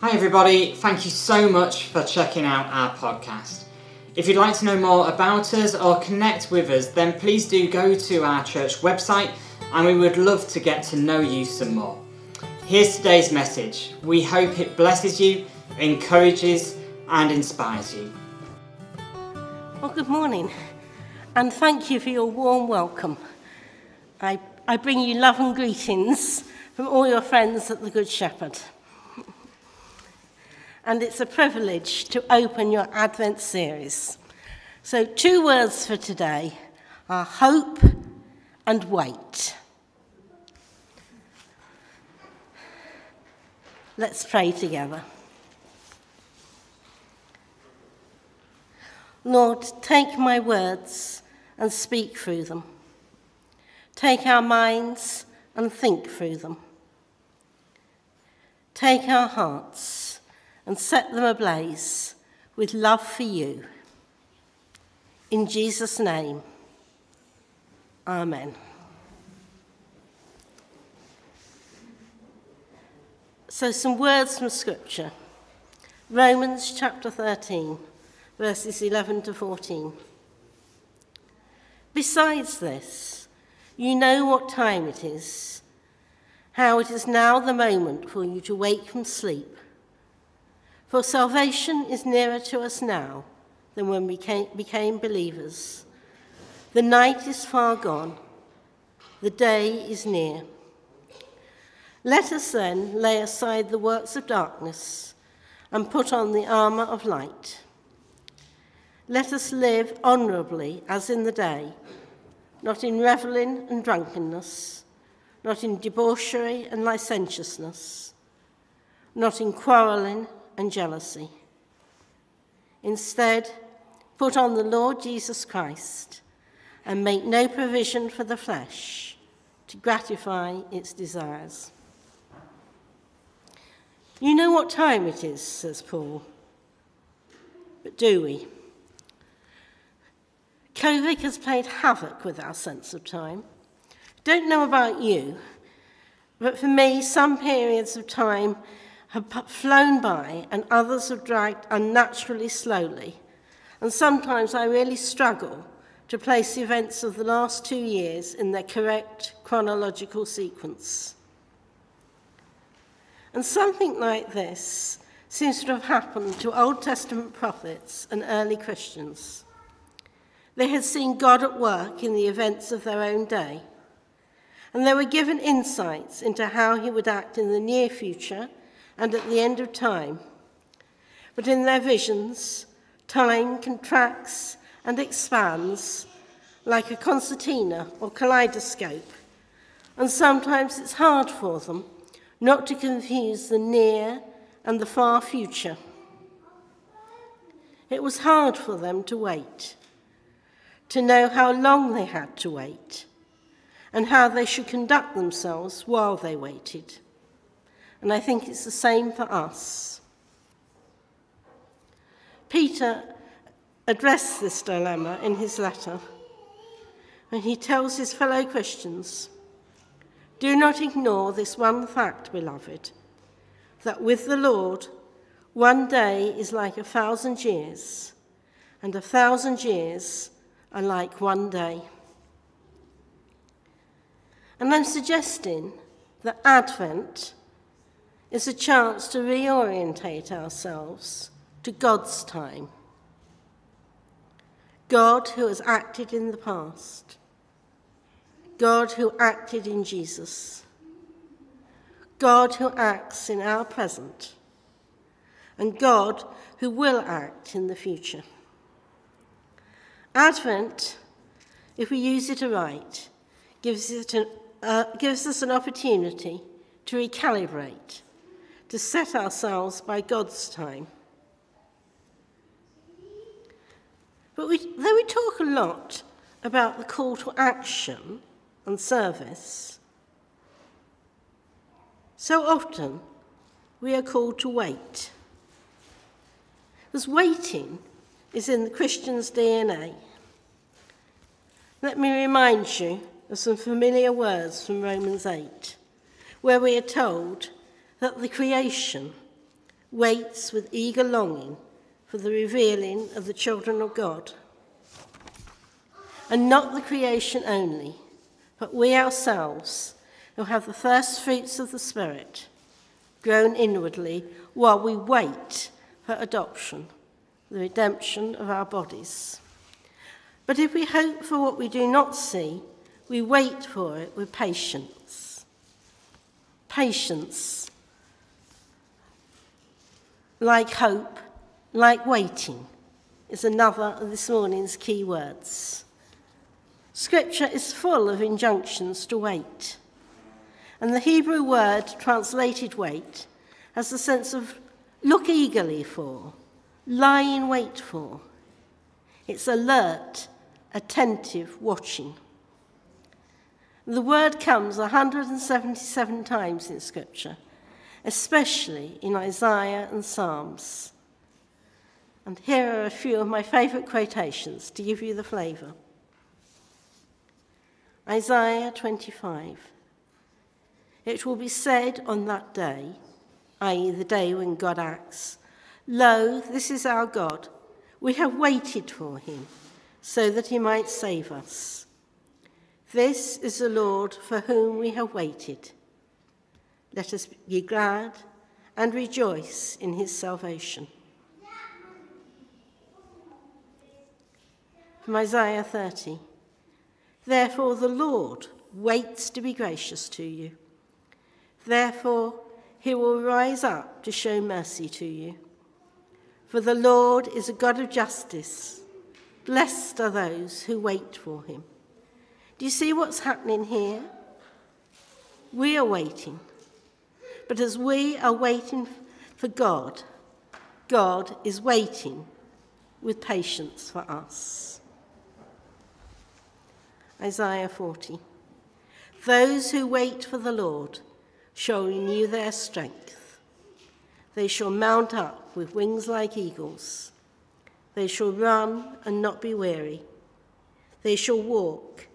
Hi, everybody. Thank you so much for checking out our podcast. If you'd like to know more about us or connect with us, then please do go to our church website and we would love to get to know you some more. Here's today's message. We hope it blesses you, encourages, and inspires you. Well, good morning, and thank you for your warm welcome. I, I bring you love and greetings from all your friends at the Good Shepherd and it's a privilege to open your Advent series. So, two words for today are hope and wait. Let's pray together. Lord, take my words and speak through them. Take our minds and think through them. Take our hearts and set them ablaze with love for you. In Jesus' name, Amen. So, some words from Scripture Romans chapter 13, verses 11 to 14. Besides this, you know what time it is, how it is now the moment for you to wake from sleep for salvation is nearer to us now than when we came, became believers. The night is far gone, the day is near. Let us then lay aside the works of darkness and put on the armour of light. Let us live honourably as in the day, not in revelling and drunkenness, not in debauchery and licentiousness, not in quarrelling and jealousy. Instead, put on the Lord Jesus Christ and make no provision for the flesh to gratify its desires. You know what time it is, says Paul. But do we? COVID has played havoc with our sense of time. Don't know about you, but for me, some periods of time have flown by and others have dragged unnaturally slowly. And sometimes I really struggle to place the events of the last two years in their correct chronological sequence. And something like this seems to have happened to Old Testament prophets and early Christians. They had seen God at work in the events of their own day, and they were given insights into how he would act in the near future and at the end of time. But in their visions, time contracts and expands like a concertina or kaleidoscope, and sometimes it's hard for them not to confuse the near and the far future. It was hard for them to wait, to know how long they had to wait, and how they should conduct themselves while they waited. And I think it's the same for us. Peter addressed this dilemma in his letter when he tells his fellow Christians Do not ignore this one fact, beloved, that with the Lord, one day is like a thousand years, and a thousand years are like one day. And I'm suggesting that Advent is a chance to reorientate ourselves to God's time. God who has acted in the past, God who acted in Jesus, God who acts in our present, and God who will act in the future. Advent, if we use it aright, gives, it an, uh, gives us an opportunity to recalibrate to set ourselves by God's time. But we, though we talk a lot about the call to action and service, so often we are called to wait. Because waiting is in the Christian's DNA. Let me remind you of some familiar words from Romans 8, where we are told that the creation waits with eager longing for the revealing of the children of God. And not the creation only, but we ourselves, who have the first fruits of the Spirit, groan inwardly while we wait for adoption, the redemption of our bodies. But if we hope for what we do not see, we wait for it with patience. Patience. Like hope, like waiting, is another of this morning's key words. Scripture is full of injunctions to wait. And the Hebrew word translated wait has the sense of look eagerly for, lie in wait for. It's alert, attentive watching. The word comes 177 times in Scripture, especially in Isaiah and Psalms. And here are a few of my favourite quotations to give you the flavour. Isaiah 25. It will be said on that day, i.e., the day when God acts, Lo, this is our God. We have waited for him so that he might save us. This is the Lord for whom we have waited. Let us be glad and rejoice in his salvation. From Isaiah 30 Therefore, the Lord waits to be gracious to you. Therefore, he will rise up to show mercy to you. For the Lord is a God of justice. Blessed are those who wait for him. Do you see what's happening here? We are waiting. But as we are waiting for God, God is waiting with patience for us. Isaiah 40. Those who wait for the Lord shall renew their strength. They shall mount up with wings like eagles. They shall run and not be weary. They shall walk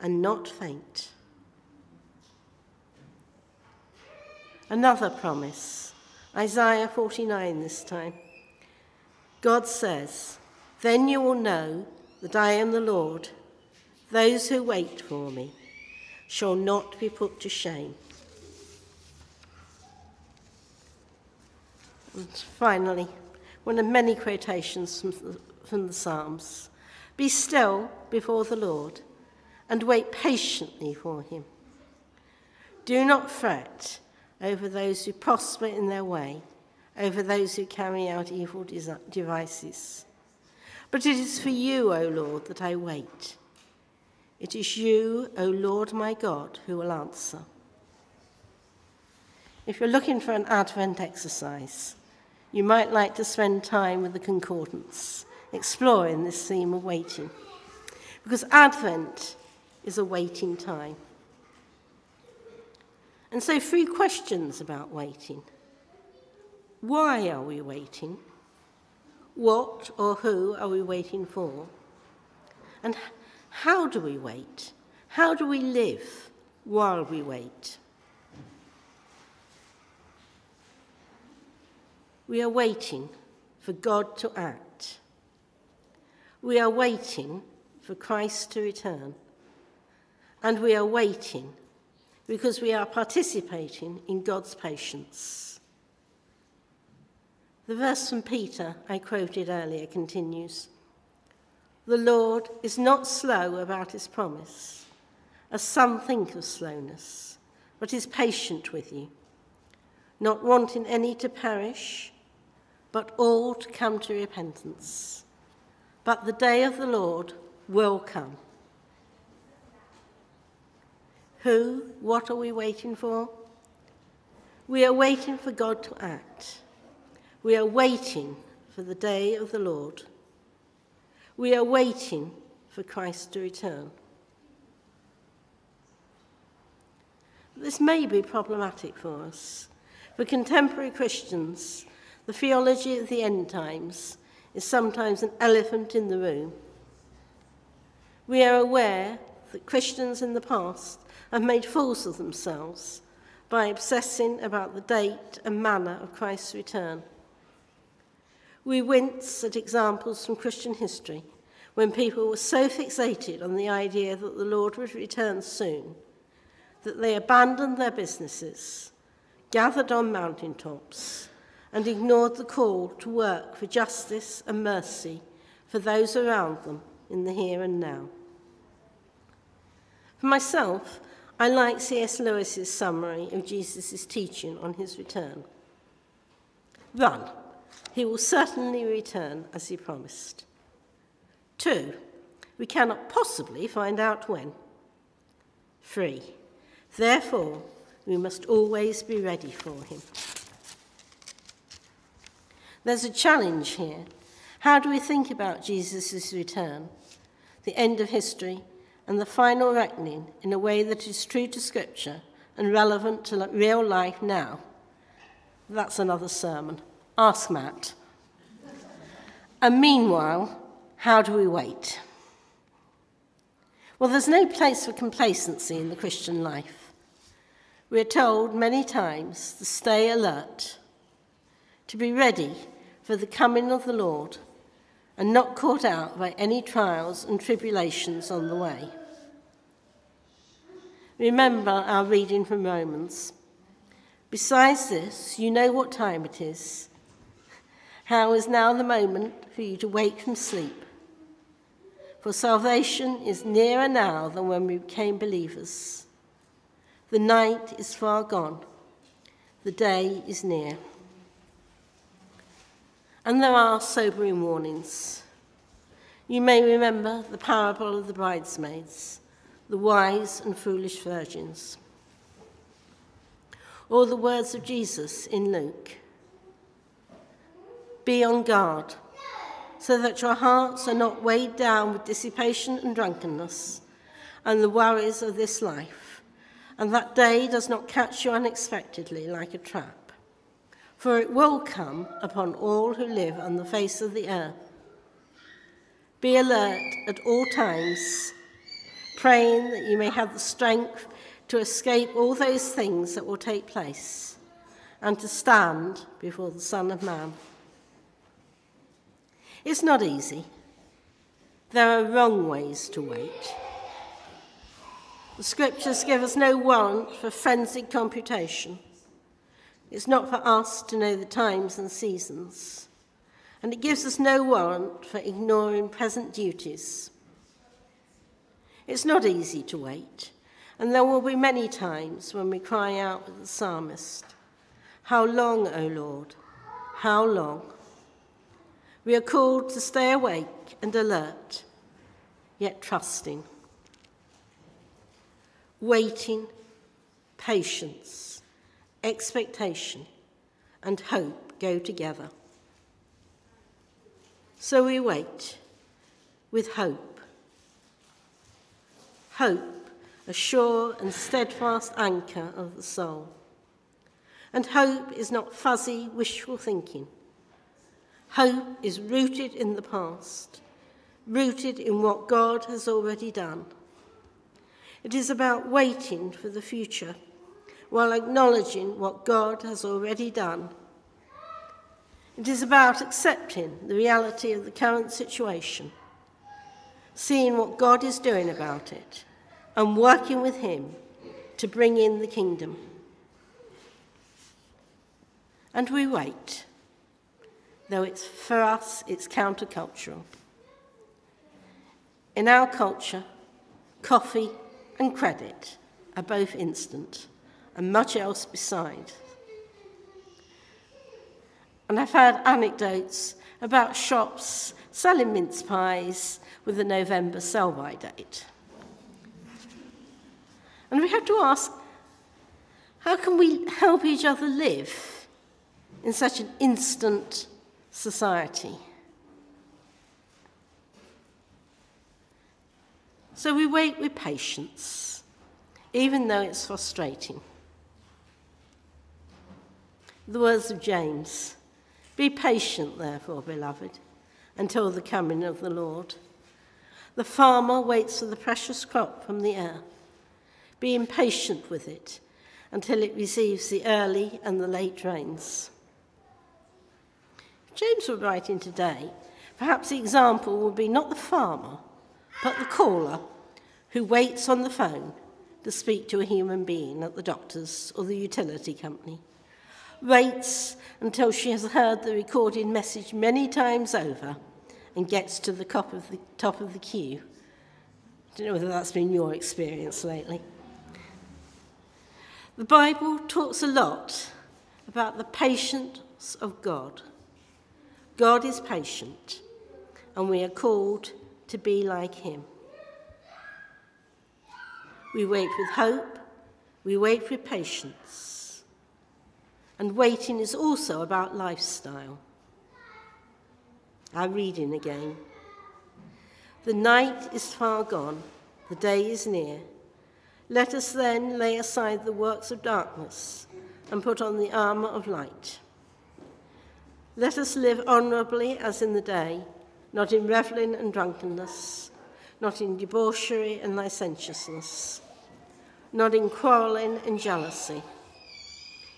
and not faint. Another promise, Isaiah 49 this time. God says, Then you will know that I am the Lord. Those who wait for me shall not be put to shame. And finally, one of many quotations from the, from the Psalms Be still before the Lord and wait patiently for him. Do not fret over those who prosper in their way, over those who carry out evil devices. But it is for you, O Lord, that I wait. It is you, O Lord my God, who will answer. If you're looking for an Advent exercise, you might like to spend time with the concordance, exploring this theme of waiting. Because Advent is a waiting time. And so, three questions about waiting. Why are we waiting? What or who are we waiting for? And how do we wait? How do we live while we wait? We are waiting for God to act. We are waiting for Christ to return. And we are waiting because we are participating in God's patience. The verse from Peter I quoted earlier continues The Lord is not slow about his promise, as some think of slowness, but is patient with you, not wanting any to perish but all to come to repentance. But the day of the Lord will come. Who, what are we waiting for? We are waiting for God to act. We are waiting for the day of the Lord. We are waiting for Christ to return. This may be problematic for us. For contemporary Christians, the theology of the end times is sometimes an elephant in the room. We are aware that Christians in the past have made fools of themselves by obsessing about the date and manner of Christ's return. We wince at examples from Christian history when people were so fixated on the idea that the Lord would return soon that they abandoned their businesses, gathered on mountaintops, and ignored the call to work for justice and mercy for those around them in the here and now. For myself, I like C.S. Lewis's summary of Jesus' teaching on his return. One, he will certainly return as he promised. Two, we cannot possibly find out when. Three, therefore, we must always be ready for him. There's a challenge here. How do we think about Jesus' return, the end of history, and the final reckoning in a way that is true to Scripture and relevant to real life now? That's another sermon. Ask Matt. And meanwhile, how do we wait? Well, there's no place for complacency in the Christian life. We are told many times to stay alert, to be ready for the coming of the Lord, and not caught out by any trials and tribulations on the way. Remember our reading from Romans. Besides this, you know what time it is. How is now the moment for you to wake from sleep? For salvation is nearer now than when we became believers. The night is far gone, the day is near. And there are sobering warnings. You may remember the parable of the bridesmaids, the wise and foolish virgins, or the words of Jesus in Luke. Be on guard, so that your hearts are not weighed down with dissipation and drunkenness and the worries of this life, and that day does not catch you unexpectedly like a trap. For it will come upon all who live on the face of the earth. Be alert at all times, praying that you may have the strength to escape all those things that will take place and to stand before the Son of Man. It's not easy. There are wrong ways to wait. The scriptures give us no warrant for frenzied computation. It's not for us to know the times and seasons, and it gives us no warrant for ignoring present duties. It's not easy to wait, and there will be many times when we cry out with the psalmist, How long, O Lord? How long? We are called to stay awake and alert, yet trusting. Waiting, patience expectation, and hope go together. So we wait with hope. Hope, a sure and steadfast anchor of the soul. And hope is not fuzzy, wishful thinking. Hope is rooted in the past, rooted in what God has already done. It is about waiting for the future while acknowledging what God has already done. It is about accepting the reality of the current situation, seeing what God is doing about it, and working with Him to bring in the kingdom. And we wait, though it's for us it's countercultural. In our culture, coffee and credit are both instant and much else beside. And I've heard anecdotes about shops selling mince pies with a November sell by date. And we have to ask how can we help each other live in such an instant society? So we wait with patience, even though it's frustrating the words of James Be patient, therefore, beloved, until the coming of the Lord. The farmer waits for the precious crop from the earth, being impatient with it until it receives the early and the late rains. James were writing today, perhaps the example would be not the farmer, but the caller who waits on the phone to speak to a human being at the doctor's or the utility company. Waits until she has heard the recorded message many times over and gets to the top of the, top of the queue. I don't know whether that's been your experience lately. The Bible talks a lot about the patience of God. God is patient, and we are called to be like him. We wait with hope, we wait with patience. And waiting is also about lifestyle. Our reading again. The night is far gone, the day is near. Let us then lay aside the works of darkness and put on the armour of light. Let us live honourably as in the day, not in revelling and drunkenness, not in debauchery and licentiousness, not in quarrelling and jealousy.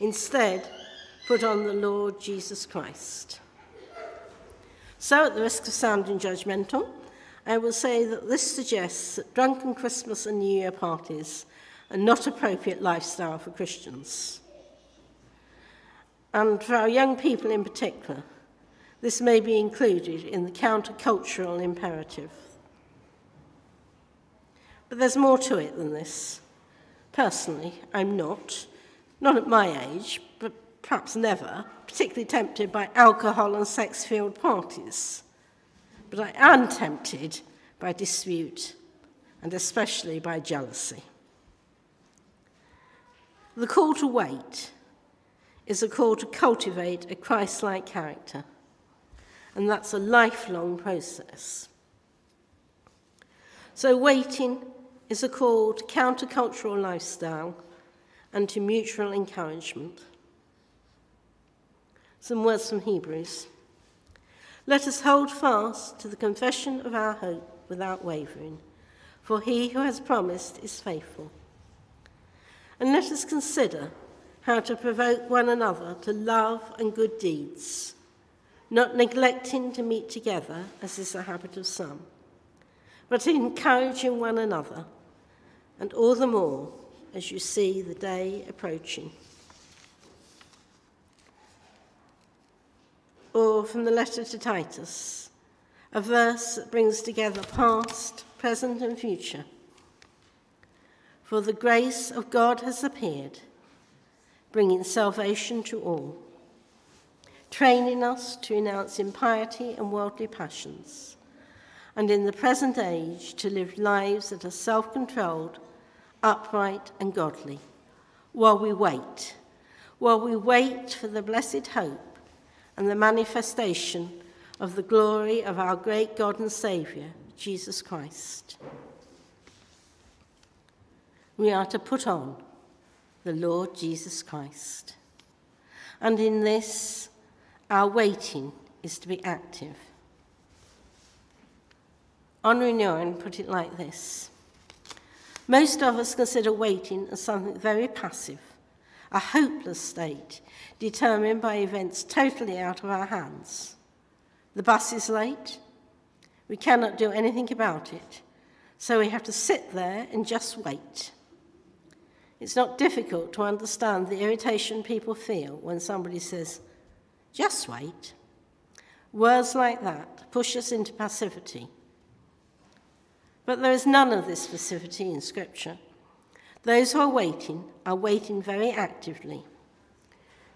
Instead, put on the Lord Jesus Christ. So, at the risk of sounding judgmental, I will say that this suggests that drunken Christmas and New Year parties are not appropriate lifestyle for Christians. And for our young people in particular, this may be included in the countercultural imperative. But there's more to it than this. Personally, I'm not, not at my age, but perhaps never, particularly tempted by alcohol and sex-filled parties. But I am tempted by dispute and especially by jealousy. The call to wait is a call to cultivate a Christ like character, and that's a lifelong process. So, waiting is a call to countercultural lifestyle and to mutual encouragement. Some words from Hebrews. Let us hold fast to the confession of our hope without wavering, for he who has promised is faithful. And let us consider how to provoke one another to love and good deeds, not neglecting to meet together, as is the habit of some, but encouraging one another, and all the more as you see the day approaching. Or from the letter to Titus, a verse that brings together past, present, and future. For the grace of God has appeared bringing salvation to all, training us to renounce impiety and worldly passions, and in the present age to live lives that are self controlled, upright, and godly, while we wait, while we wait for the blessed hope and the manifestation of the glory of our great God and Saviour, Jesus Christ. We are to put on the Lord Jesus Christ. And in this, our waiting is to be active. Henri Nguyen put it like this Most of us consider waiting as something very passive a hopeless state determined by events totally out of our hands. The bus is late, we cannot do anything about it, so we have to sit there and just wait. It's not difficult to understand the irritation people feel when somebody says, just wait. Words like that push us into passivity. But there is none of this passivity in Scripture. Those who are waiting are waiting very actively.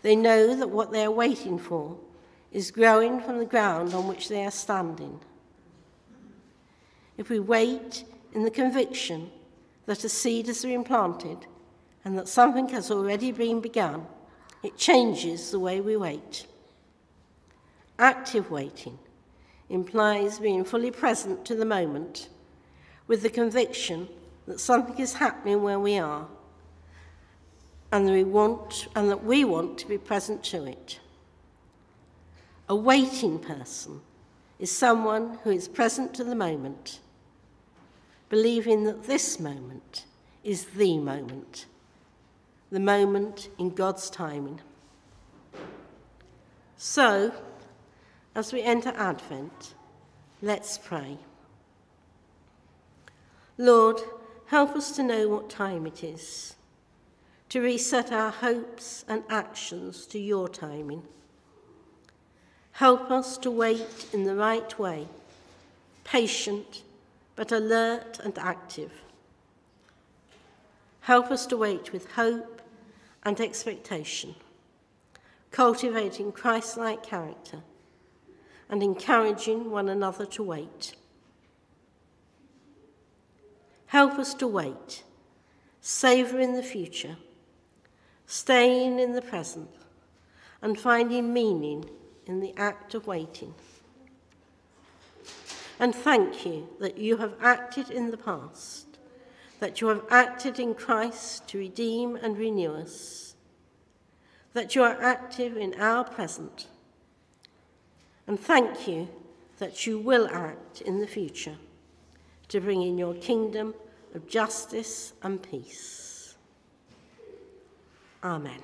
They know that what they are waiting for is growing from the ground on which they are standing. If we wait in the conviction that a seed has been planted, and that something has already been begun, it changes the way we wait. Active waiting implies being fully present to the moment with the conviction that something is happening where we are and that we want, and that we want to be present to it. A waiting person is someone who is present to the moment, believing that this moment is the moment the moment in God's timing. So, As we enter Advent, let's pray. Lord, help us to know what time it is, to reset our hopes and actions to your timing. Help us to wait in the right way, patient but alert and active. Help us to wait with hope and expectation, cultivating Christ like character and encouraging one another to wait. Help us to wait, savouring the future, staying in the present, and finding meaning in the act of waiting. And thank you that you have acted in the past, that you have acted in Christ to redeem and renew us, that you are active in our present. And thank you that you will act in the future to bring in your kingdom of justice and peace. Amen.